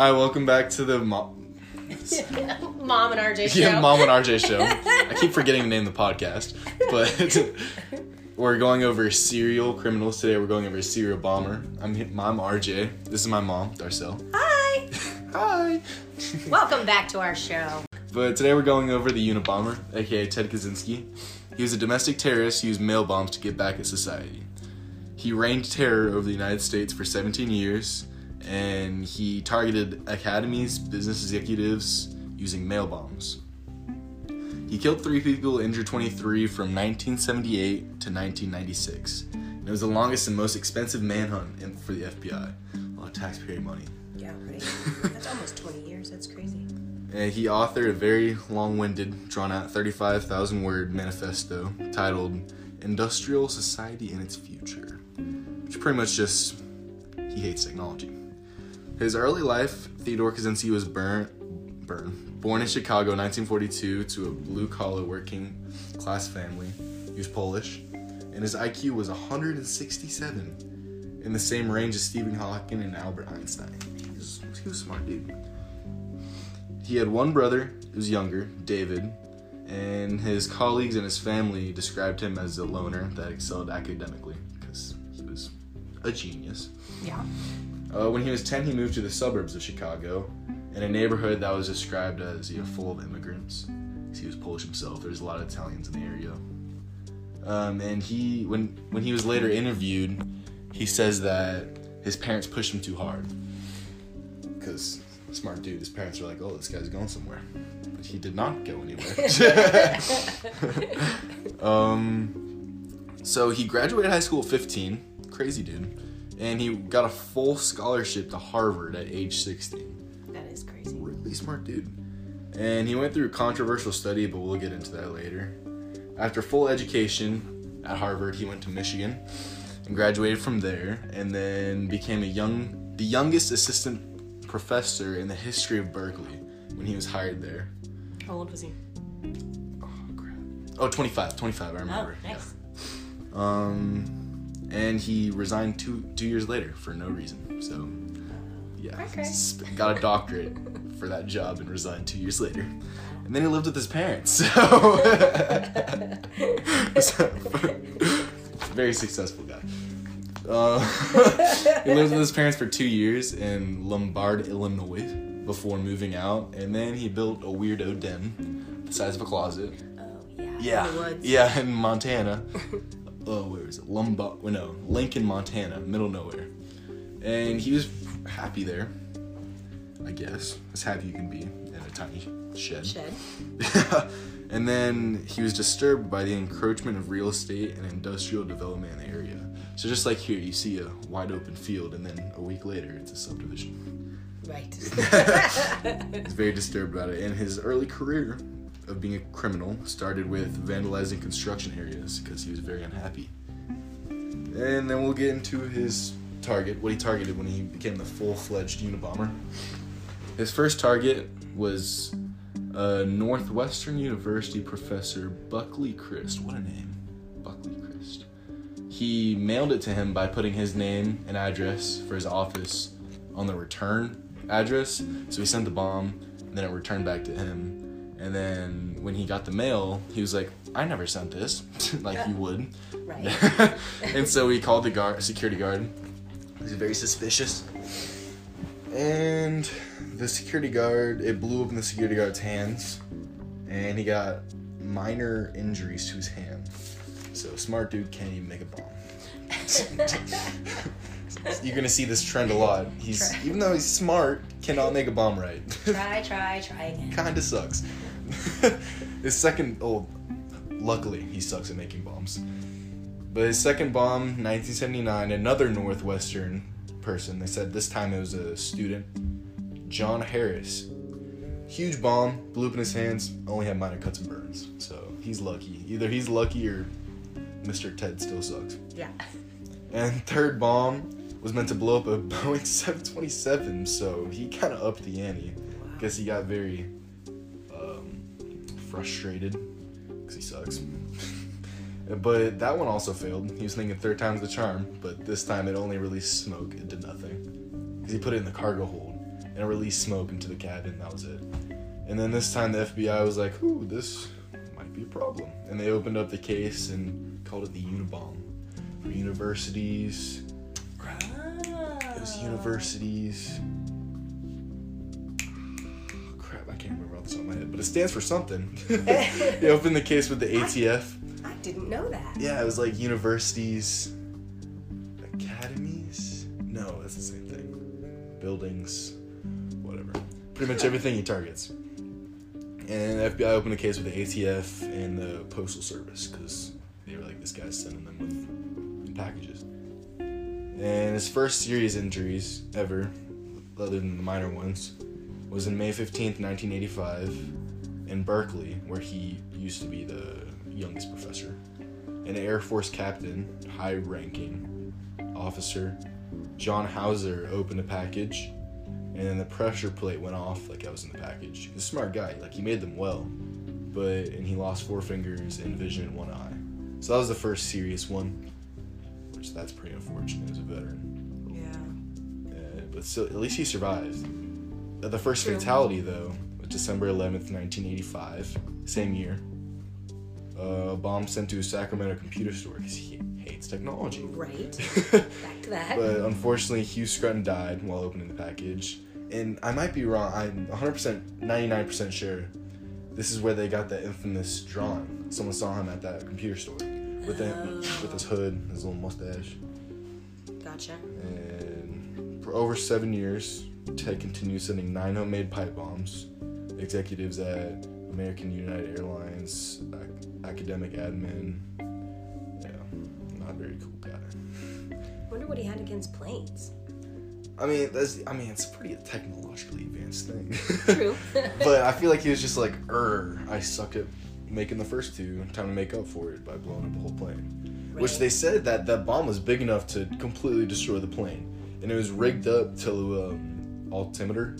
Hi, welcome back to the mom. Mom and RJ show. Yeah, Mom and RJ show. I keep forgetting to name the podcast, but we're going over serial criminals today. We're going over serial bomber. I'm I'm RJ. This is my mom, Darcel. Hi. Hi. Welcome back to our show. But today we're going over the Unabomber, aka Ted Kaczynski. He was a domestic terrorist who used mail bombs to get back at society. He reigned terror over the United States for 17 years, and he targeted academies, business executives using mail bombs. He killed three people, injured 23 from 1978 to 1996. And it was the longest and most expensive manhunt in- for the FBI. A lot of taxpayer money. Yeah, right. That's almost 20 years. That's crazy. And he authored a very long-winded, drawn-out, 35,000-word manifesto titled "Industrial Society and Its Future," which pretty much just he hates technology. His early life, Theodore Kaczynski was born, burn, born in Chicago 1942 to a blue-collar working-class family. He was Polish, and his IQ was 167, in the same range as Stephen Hawking and Albert Einstein. He was, he was smart dude. He had one brother who was younger, David, and his colleagues and his family described him as a loner that excelled academically because he was a genius. Yeah. Uh, when he was 10, he moved to the suburbs of Chicago in a neighborhood that was described as you know, full of immigrants. He was Polish himself. There's a lot of Italians in the area. Um, and he, when when he was later interviewed, he says that his parents pushed him too hard. Because smart dude, his parents were like, "Oh, this guy's going somewhere," but he did not go anywhere. um, so he graduated high school at 15. Crazy dude and he got a full scholarship to Harvard at age 16. That is crazy. Really smart dude. And he went through a controversial study, but we'll get into that later. After full education at Harvard, he went to Michigan and graduated from there, and then became a young, the youngest assistant professor in the history of Berkeley when he was hired there. How old was he? Oh, crap. Oh, 25, 25, I remember. Oh, nice. Um, and he resigned two two years later for no reason. So, yeah, Okay. got a doctorate for that job and resigned two years later. And then he lived with his parents. So, so- very successful guy. Uh, he lived with his parents for two years in Lombard, Illinois, before moving out, and then he built a weirdo den the size of a closet. Oh, yeah. Yeah, In the woods. yeah, in Montana. Oh, where is it? Well, No, Lincoln, Montana, middle nowhere. And he was happy there. I guess as happy you can be in a tiny shed. Shed. and then he was disturbed by the encroachment of real estate and industrial development in the area. So just like here, you see a wide open field, and then a week later, it's a subdivision. Right. He's very disturbed about it. And his early career of being a criminal started with vandalizing construction areas because he was very unhappy. And then we'll get into his target, what he targeted when he became the full fledged Unabomber. His first target was uh, Northwestern University professor Buckley Crist. What a name. Buckley Crist. He mailed it to him by putting his name and address for his office on the return address. So he sent the bomb, and then it returned back to him. And then when he got the mail, he was like, "I never sent this," like you would. Right. and so he called the guard, security guard. He's very suspicious. And the security guard, it blew up in the security guard's hands, and he got minor injuries to his hand. So smart dude can't even make a bomb. You're gonna see this trend a lot. He's Try. even though he's smart, cannot make a bomb right. try, try, try again. Kinda sucks. his second, oh, luckily he sucks at making bombs. But his second bomb, 1979, another Northwestern person. They said this time it was a student, John Harris. Huge bomb, blew up in his hands, only had minor cuts and burns. So he's lucky. Either he's lucky or Mr. Ted still sucks. Yeah. And third bomb was meant to blow up a Boeing 727, so he kind of upped the ante. Guess he got very frustrated because he sucks. but that one also failed. He was thinking third time's the charm, but this time it only released smoke. It did nothing because he put it in the cargo hold, and it released smoke into the cabin. That was it. And then this time the FBI was like, "Ooh, this might be a problem," and they opened up the case and called it the Unabomb for universities. It was universities. It stands for something. they opened the case with the ATF. I didn't know that. Yeah, it was like universities, academies. No, that's the same thing. Buildings, whatever. Pretty much everything he targets. And the FBI opened a case with the ATF and the Postal Service because they were like, this guy's sending them with packages. And his first serious injuries ever, other than the minor ones, was in May 15th, 1985, in Berkeley, where he used to be the youngest professor. An Air Force captain, high ranking officer, John Hauser, opened a package, and then the pressure plate went off like I was in the package. He's a smart guy, like he made them well, but and he lost four fingers and vision in one eye. So that was the first serious one, which that's pretty unfortunate as a veteran. Yeah. Uh, but still, at least he survived. The first True. fatality, though, December 11th, 1985, same year. Uh, a bomb sent to a Sacramento computer store because he hates technology. Right. Back to that. but unfortunately, Hugh Scruton died while opening the package. And I might be wrong, I'm 100%, 99% sure this is where they got that infamous drawing. Someone saw him at that computer store with, the, with his hood, his little mustache. Gotcha. And for over seven years, Ted continued sending nine homemade pipe bombs. Executives at American United Airlines, ac- academic admin. Yeah, not a very cool guy. I wonder what he had against planes. I mean, that's. I mean, it's a pretty technologically advanced thing. True. but I feel like he was just like, "Er, I suck at making the first two. Time to make up for it by blowing up a whole plane." Which they said that that bomb was big enough to completely destroy the plane, and it was rigged up to um, altimeter.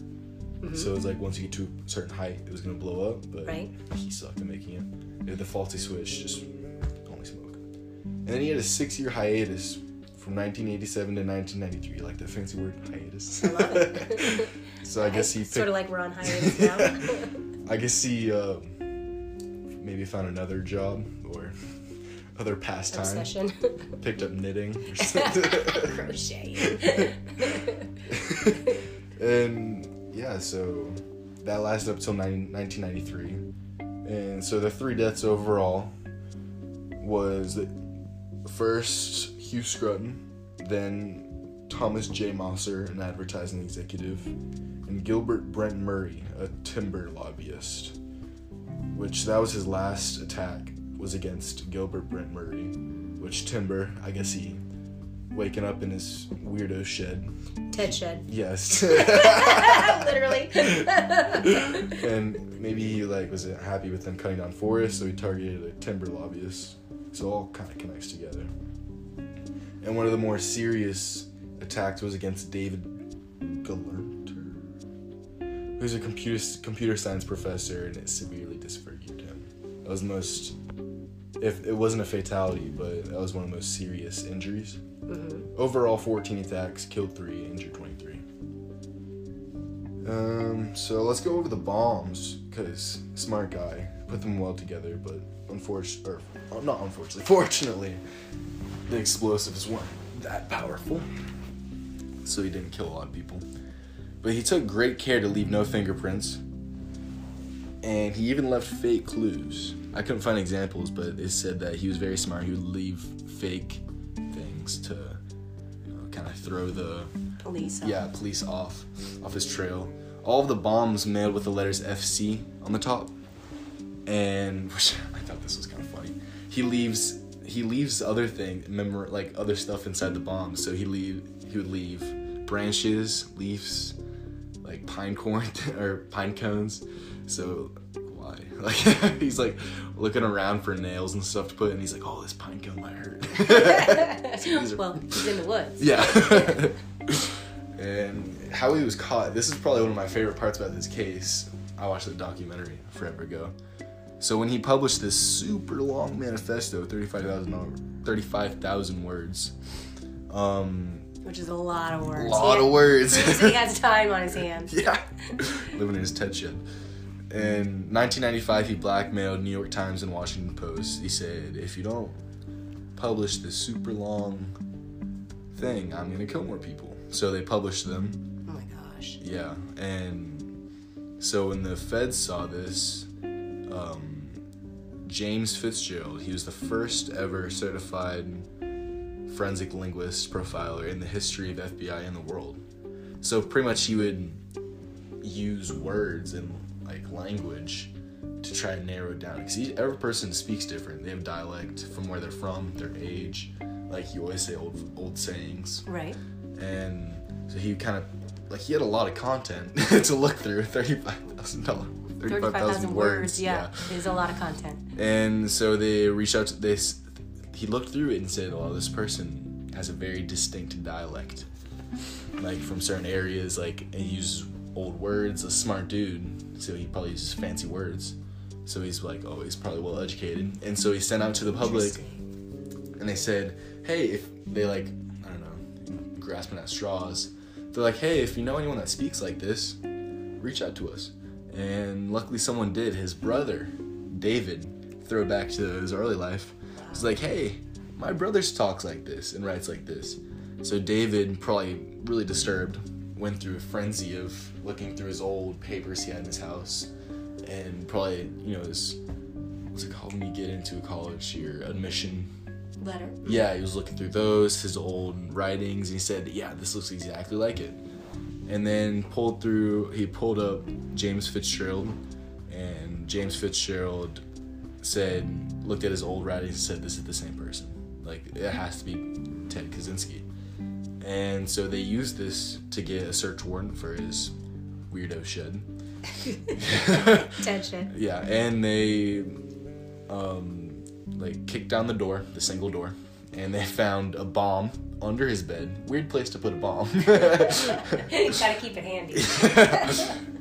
So it was like once you get to a certain height, it was gonna blow up. But Right. he sucked at making it. Had the faulty switch, just only smoke. And then he had a six-year hiatus from 1987 to 1993. You like that fancy word, hiatus? I love it. so I guess he picked. sort of like we're on hiatus now. I guess he uh, maybe found another job or other pastime. Obsession. Picked up knitting or something. Crochet. and yeah, so that lasted up till 9 1993. And so the three deaths overall was first Hugh Scruton, then Thomas J. Mosser, an advertising executive, and Gilbert Brent Murray, a timber lobbyist. Which that was his last attack was against Gilbert Brent Murray, which timber, I guess he waking up in his weirdo shed. Ted shed. Yes. Literally. and maybe he like was happy with them cutting down forests, so he targeted a timber lobbyist. So it all kind of connects together. And one of the more serious attacks was against David Gelernter, who's a computer computer science professor, and it severely disfigured him. That was the most. If it wasn't a fatality, but that was one of the most serious injuries. Overall, 14 attacks, killed three, injured 23. Um, so let's go over the bombs, because smart guy put them well together, but unfortunately, or oh, not unfortunately, fortunately, the explosives weren't that powerful, so he didn't kill a lot of people. But he took great care to leave no fingerprints, and he even left fake clues. I couldn't find examples, but it said that he was very smart. He would leave fake things to, you know, kind of throw the Police. yeah, police off off his trail. All of the bombs mailed with the letters FC on the top, and which I thought this was kind of funny. He leaves he leaves other thing memor like other stuff inside the bomb. So he leave he would leave branches, leaves, like pine corn or pine cones. So why? Like he's like looking around for nails and stuff to put, and he's like, "Oh, this pine cone might hurt." Well, he's in the woods. yeah. and how he was caught. This is probably one of my favorite parts about this case. I watched the documentary forever ago. So when he published this super long manifesto, 35,000 35,000 words, um, Which is a lot of words. A lot of words. He has time on his hands. yeah. Living in his Ted shed. In 1995, he blackmailed New York Times and Washington Post. He said, if you don't publish this super long thing, I'm going to kill more people. So they published them. Oh my gosh. Yeah. And so when the feds saw this, um, James Fitzgerald, he was the first ever certified forensic linguist profiler in the history of FBI in the world. So pretty much he would use words and like language to try and narrow it down because every person speaks different. They have dialect from where they're from, their age. Like you always say old old sayings, Right. and so he kind of like he had a lot of content to look through. Thirty five thousand dollars. 35,000 words. Yeah. Is a lot of content. And so they reached out to this. He looked through it and said, "Oh, this person has a very distinct dialect, like from certain areas. Like and he uses old words. A smart dude, so he probably uses fancy words. So he's like, oh, he's probably well educated. And so he sent out to the public, and they said, hey, if they like, I don't know, grasping at straws. They're like, hey, if you know anyone that speaks like this, reach out to us. And luckily, someone did. His brother, David, throw back to his early life. He's like, hey, my brother talks like this and writes like this. So David, probably really disturbed, went through a frenzy of looking through his old papers he had in his house, and probably, you know, his what's it called when you get into a college, your admission Letter. yeah, he was looking through those, his old writings, and he said, "Yeah, this looks exactly like it." And then pulled through, he pulled up James Fitzgerald, and James Fitzgerald said, looked at his old writings and said, "This is the same person. Like it has to be Ted Kaczynski." And so they used this to get a search warrant for his weirdo shed. Ted shit. Yeah, and they um like kicked down the door, the single door, and they found a bomb under his bed. Weird place to put a bomb. Gotta keep it handy.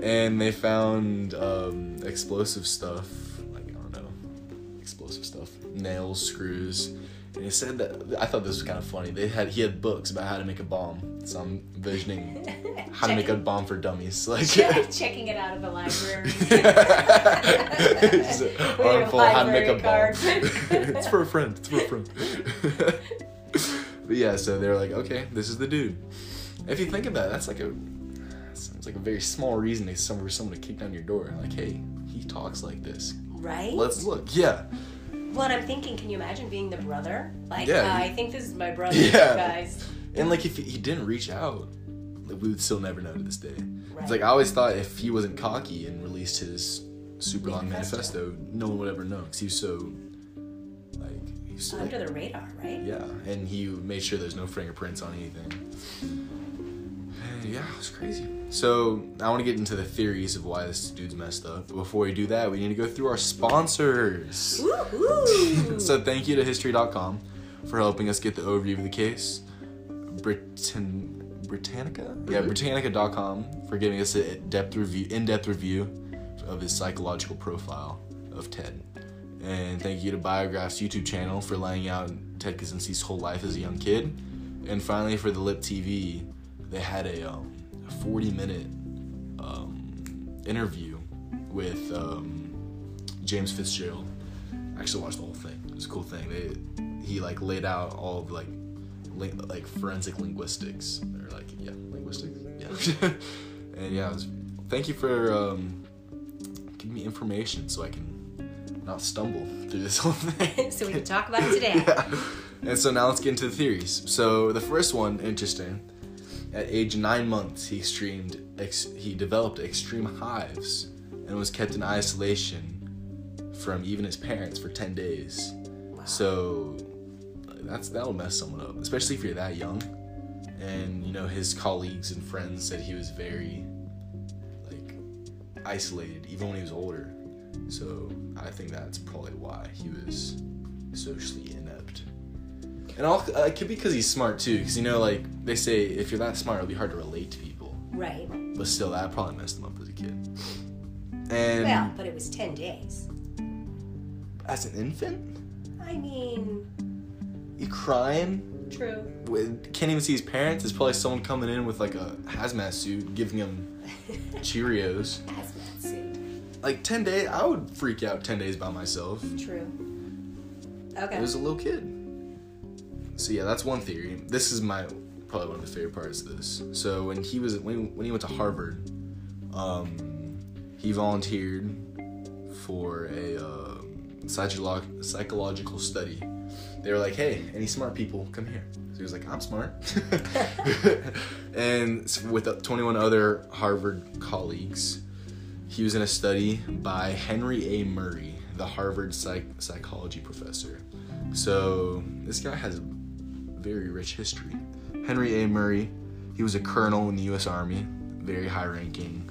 and they found um, explosive stuff, like I don't know, explosive stuff, nails, screws. And he said that I thought this was kind of funny. They had he had books about how to make a bomb. So I'm envisioning how to make a bomb for dummies, like. Checking it out of a library. It's an With your armful how to make a bomb. it's for a friend. It's for a friend. but yeah, so they're like, okay, this is the dude. If you think about it, that's like a sounds like a very small reason to for someone to kick down your door. Like, hey, he talks like this. right? Let's look. Yeah. Well, and I'm thinking, can you imagine being the brother? Like, Yeah, I think this is my brother, Yeah. guys. And like, if he didn't reach out, like, we would still never know to this day. Right. It's like I always thought if he wasn't cocky and released his super long Manifesto. no one would ever know because he was so like he was so, like, Under the radar, right? Yeah, and he made sure there's no fingerprints on anything. Yeah, it was crazy. So I want to get into the theories of why this dude's messed up. But before we do that, we need to go through our sponsors. So thank you to History.com for helping us get the overview of the case. Britain, Britannica, yeah, mm-hmm. Britannica.com for giving us a depth review, in-depth review of his psychological profile of Ted. And thank you to Biograph's YouTube channel for laying out Ted Kaczynski's whole life as a young kid. And finally, for the Lip TV, they had a, um, a 40 minute um, interview with um, James Fitzgerald. I actually watched the whole thing. It was a cool thing. They, he like laid out all of like lin- like forensic linguistics or like yeah linguistics yeah and yeah it was, thank you for um, giving me information so I can not stumble through this whole thing. so we can talk about it today. yeah. And so now let's get into the theories. So the first one, interesting. At age nine months, he streamed. Ex- he developed extreme hives and was kept in isolation from even his parents for ten days. So that's that'll mess someone up, especially if you're that young. And you know his colleagues and friends said he was very like isolated, even when he was older. So I think that's probably why he was socially inept. And all, uh, it could be because he's smart too, because you know, like they say, if you're that smart, it'll be hard to relate to people. Right. But still, that probably messed him up as a kid. And Well, but it was 10 days. as an infant, I mean, you crying True. with- can't even see his parents. It's probably someone coming in with like a hazmat suit, giving him Cheerios. Hazmat suit. Like ten days, I would freak out ten days by myself. True. Okay. I was a little kid. So yeah, that's one theory. This is my probably one of the favorite parts of this. So when he was when he, when he went to Harvard, um, he volunteered for a uh, psycholo- psychological study. They were like, "Hey, any smart people, come here." So he was like, "I'm smart," and with uh, 21 other Harvard colleagues, he was in a study by Henry A. Murray, the Harvard psych- psychology professor. So this guy has very rich history. Henry A. Murray, he was a colonel in the U.S. Army, very high-ranking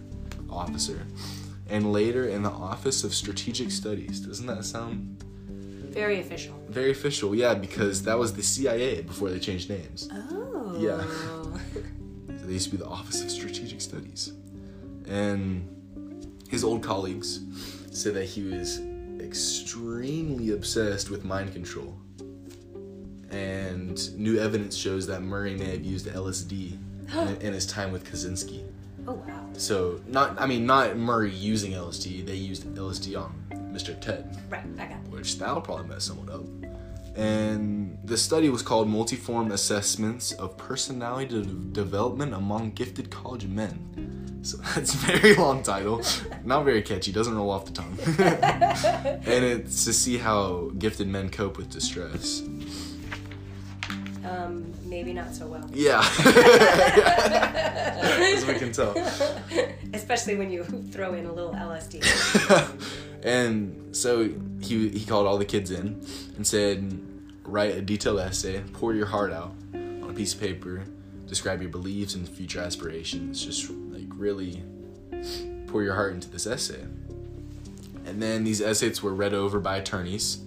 officer, and later in the Office of Strategic Studies. Doesn't that sound Very official. very official? Yeah, because that was the CIA before they changed names. Oh. Yeah. So they used to be the Office of Strategic Studies. And his old colleagues said that he was extremely obsessed with mind control. And new evidence shows that Murray may have used LSD in, in his time with Kaczynski. oh wow. So, not, I mean, not Murray using LSD, they used LSD on Mr. Ted Right. I got that. which that'll probably mess someone up. And the study was called Multiform Assessments of Personality de- Development Among Gifted College Men. So that's a very long title, not very catchy, doesn't roll off the tongue. and it's to see how gifted men cope with distress. Um, maybe not so well. Yeah. As we can tell. Especially when you throw in a little LSD. and so he he called all the kids in and said, write a detailed essay, pour your heart out on a piece of paper, describe your beliefs and future aspirations. Just like really pour your heart into this essay. And then these essays were read over by attorneys.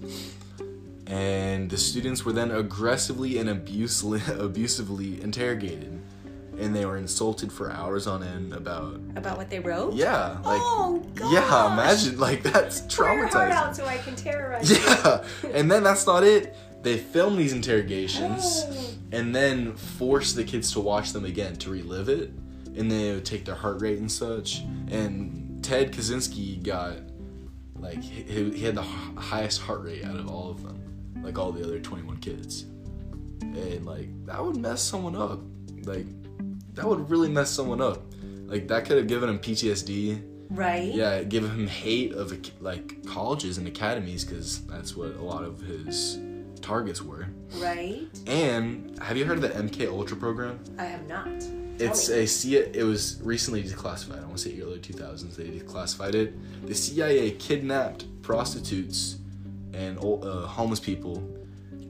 And the students were then aggressively and abusely, abusively interrogated. And they were insulted for hours on end about About what they wrote? yeah, like oh god. yeah, imagine like that's heart out so I can terrorize. Yeah, and then that's not it. They film these interrogations Oh. and then force the kids to watch them again to relive it, and they would take their heart rate and such. And Ted Kaczynski got like he, he had the h- highest heart rate out of all of them, like all the other 21 kids, and like that would mess someone up. Like that would really mess someone up. Like that could have given him PTSD Right? yeah, give him hate of like colleges and academies because that's what a lot of his targets were. Right? And have you heard of the MK Ultra program? I have not. It's me. a C. It was recently declassified. I want to say early 2000s. They declassified it. The CIA kidnapped prostitutes and uh, homeless people,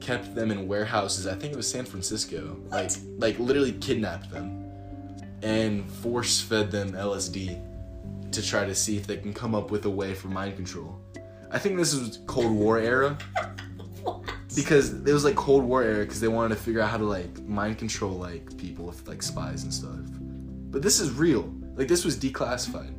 kept them in warehouses. I think it was San Francisco. Like, What? like literally kidnapped them, and force fed them LSD to try to see if they can come up with a way for mind control. I think this was Cold War era because it was like Cold War era because they wanted to figure out how to like mind control like people with like spies and stuff. But this is real. Like this was declassified.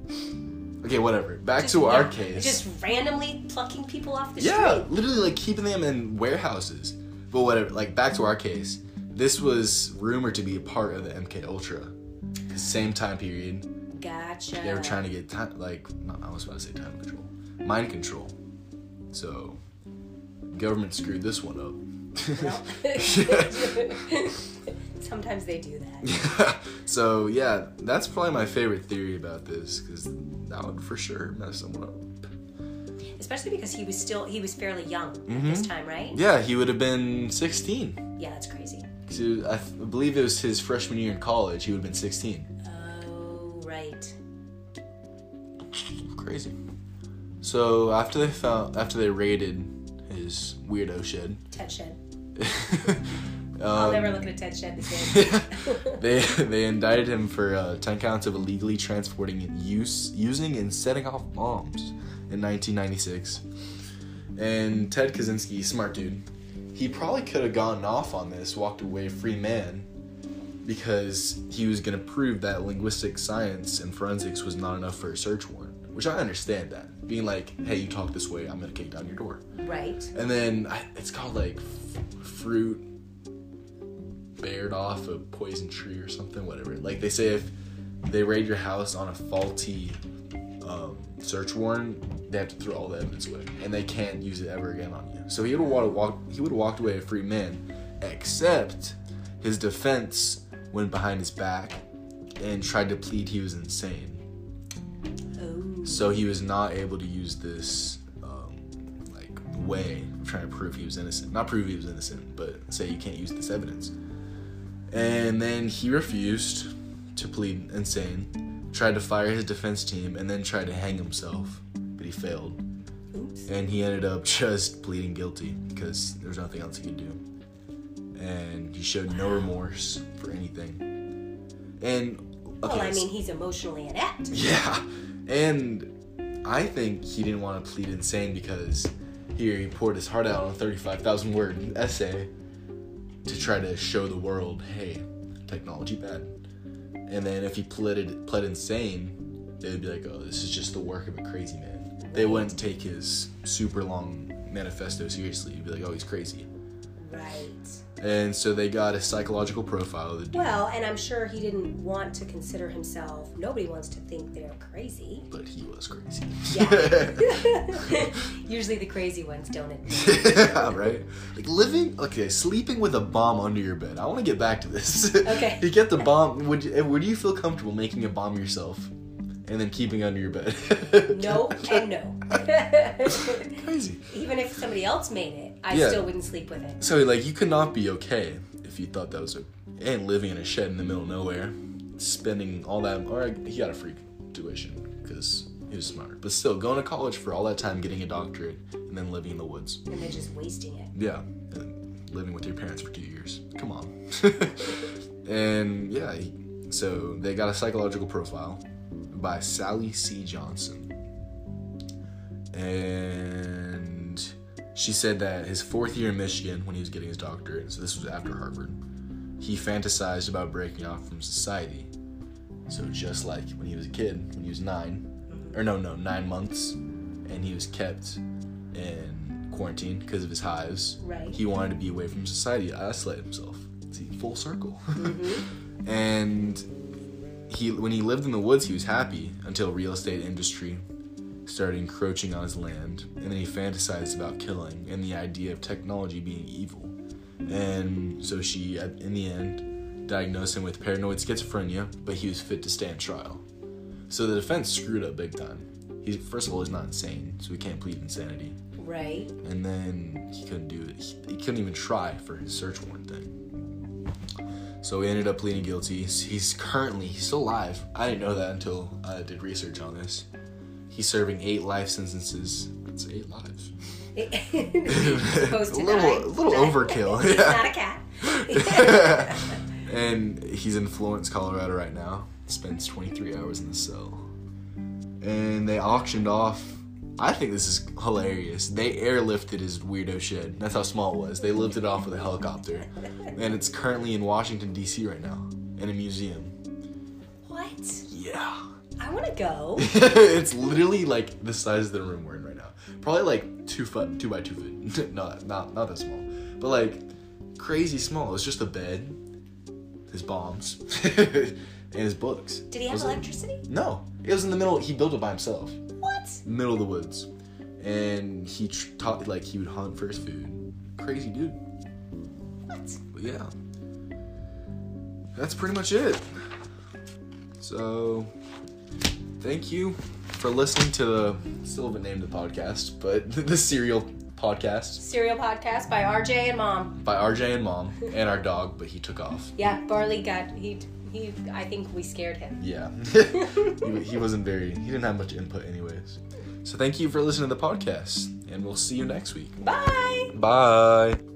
Okay, whatever. Back Just- to our yeah, case. Just randomly plucking people off the yeah, street. Yeah, literally like keeping them in warehouses. But whatever. Like back to our case. This was rumored to be a part of the MK Ultra. The same time period. Gotcha. They were trying to get time, like not, I was about to say time control, mind control. So, government screwed this one up. Sometimes they do that. so yeah, that's probably my favorite theory about this because that would for sure mess someone up. Especially because he was still he was fairly young at Mm-hmm. this time, right? Yeah, he would have been 16. Yeah, that's crazy. So I th- believe it was his freshman year in college. He would have been 16. Oh, right. Crazy. So after they found, after they raided his weirdo shed, Ted Shed. Um, I'll never look at a Ted Shed the same. they they indicted him for uh, 10 counts of illegally transporting, use, using, and setting off bombs in 1996. And Ted Kaczynski, smart dude, he probably could have gotten off on this, walked away free man, because he was going to prove that linguistic science and forensics was not enough for a search warrant. Which I understand that. Being like, hey, you talk this way, I'm to kick down your door. right. And then I, it's called like f- fruit bared off a poison tree or something, whatever. Like they say, if they raid your house on a faulty um, search warrant, they have to throw all the evidence away, and they can't use it ever again on you. So he would have walked. He would have walked away a free man, except his defense went behind his back and tried to plead he was insane. So he was not able to use this um, like way of trying to prove he was innocent. Not prove he was innocent, but say you can't use this evidence. And then he refused to plead insane, tried to fire his defense team, and then tried to hang himself, but he failed. Oops. And he ended up just pleading guilty because there was nothing else he could do. And he showed no remorse for anything. And okay, Well, I mean, he's emotionally inept. yeah, and I think he didn't want to plead insane because here he poured his heart out on a 35,000 word essay to try to show the world, hey, technology bad. And then if he pleaded pled insane, they would be like, oh, this is just the work of a crazy man. They wouldn't take his super long manifesto seriously. You'd be like, oh, he's crazy. Right. And so they got a psychological profile of the dude, Well, and I'm sure he didn't want to consider himself. Nobody wants to think they're crazy. but he was crazy. Yeah. Usually the crazy ones don't admit. yeah, right. Like living, okay, sleeping with a bomb under your bed. I want to get back to this. Okay. you get the bomb. Would you, would you feel comfortable making a bomb yourself, and then keeping under your bed? No and no. Crazy. Even if somebody else made it, I Yeah. still wouldn't sleep with it. So like, you could not be okay if you thought that was a and living in a shed in the middle of nowhere, spending all that. Or he got a free tuition because he was smart. But still, going to college for all that time, getting a doctorate, and then living in the woods. And they're just wasting it. Yeah, and living with your parents for two years. Come on. and yeah, he- so they got a psychological profile by Sally C. Johnson. And she said that his fourth year in Michigan, when he was getting his doctorate, so this was after Harvard, he fantasized about breaking off from society. So just like when he was a kid, when he was nine, or no, no, nine months, and he was kept in quarantine because of his hives. Right. He wanted to be away from society, isolate himself. See, full circle. Mm-hmm. and he, when he lived in the woods, he was happy until real estate industry started encroaching on his land, and then he fantasized about killing and the idea of technology being evil. And so she, in the end, diagnosed him with paranoid schizophrenia, but he was fit to stand trial. So the defense screwed up big time. He, first of all, he's not insane, so he can't plead insanity. Right. And then he couldn't do it. He, he couldn't even try for his search warrant thing. So he ended up pleading guilty. He's, he's currently he's still alive. I didn't know that until I did research on this. He's serving eight life sentences. That's eight lives. A little, a little overkill. He's yeah. not a cat. and he's in Florence, Colorado right now. Spends 23 hours in the cell. And they auctioned off. I think this is hilarious. They airlifted his weirdo shed. That's how small it was. They lifted it off with a helicopter. And it's currently in Washington, D.C. right now, in a museum. what? Yeah. I want to go. it's literally like the size of the room we're in right now. Probably like two foot, two by two foot. not, not, not that small, but like crazy small. It's just a bed, his bombs, and his books. Did he have electricity? No, it was in the middle. He built it by himself, What? middle of the woods, and he tr- taught like he would hunt for his food. Crazy dude. What? But yeah, that's pretty much it. So, thank you for listening to the still haven't named the podcast, but the serial podcast Serial podcast by RJ and Mom. by RJ and Mom and our dog, but he took off. Yeah, Barley got he he. I think we scared him. Yeah, he, he wasn't very. He didn't have much input, anyways. So thank you for listening to the podcast, and we'll see you next week. Bye. Bye.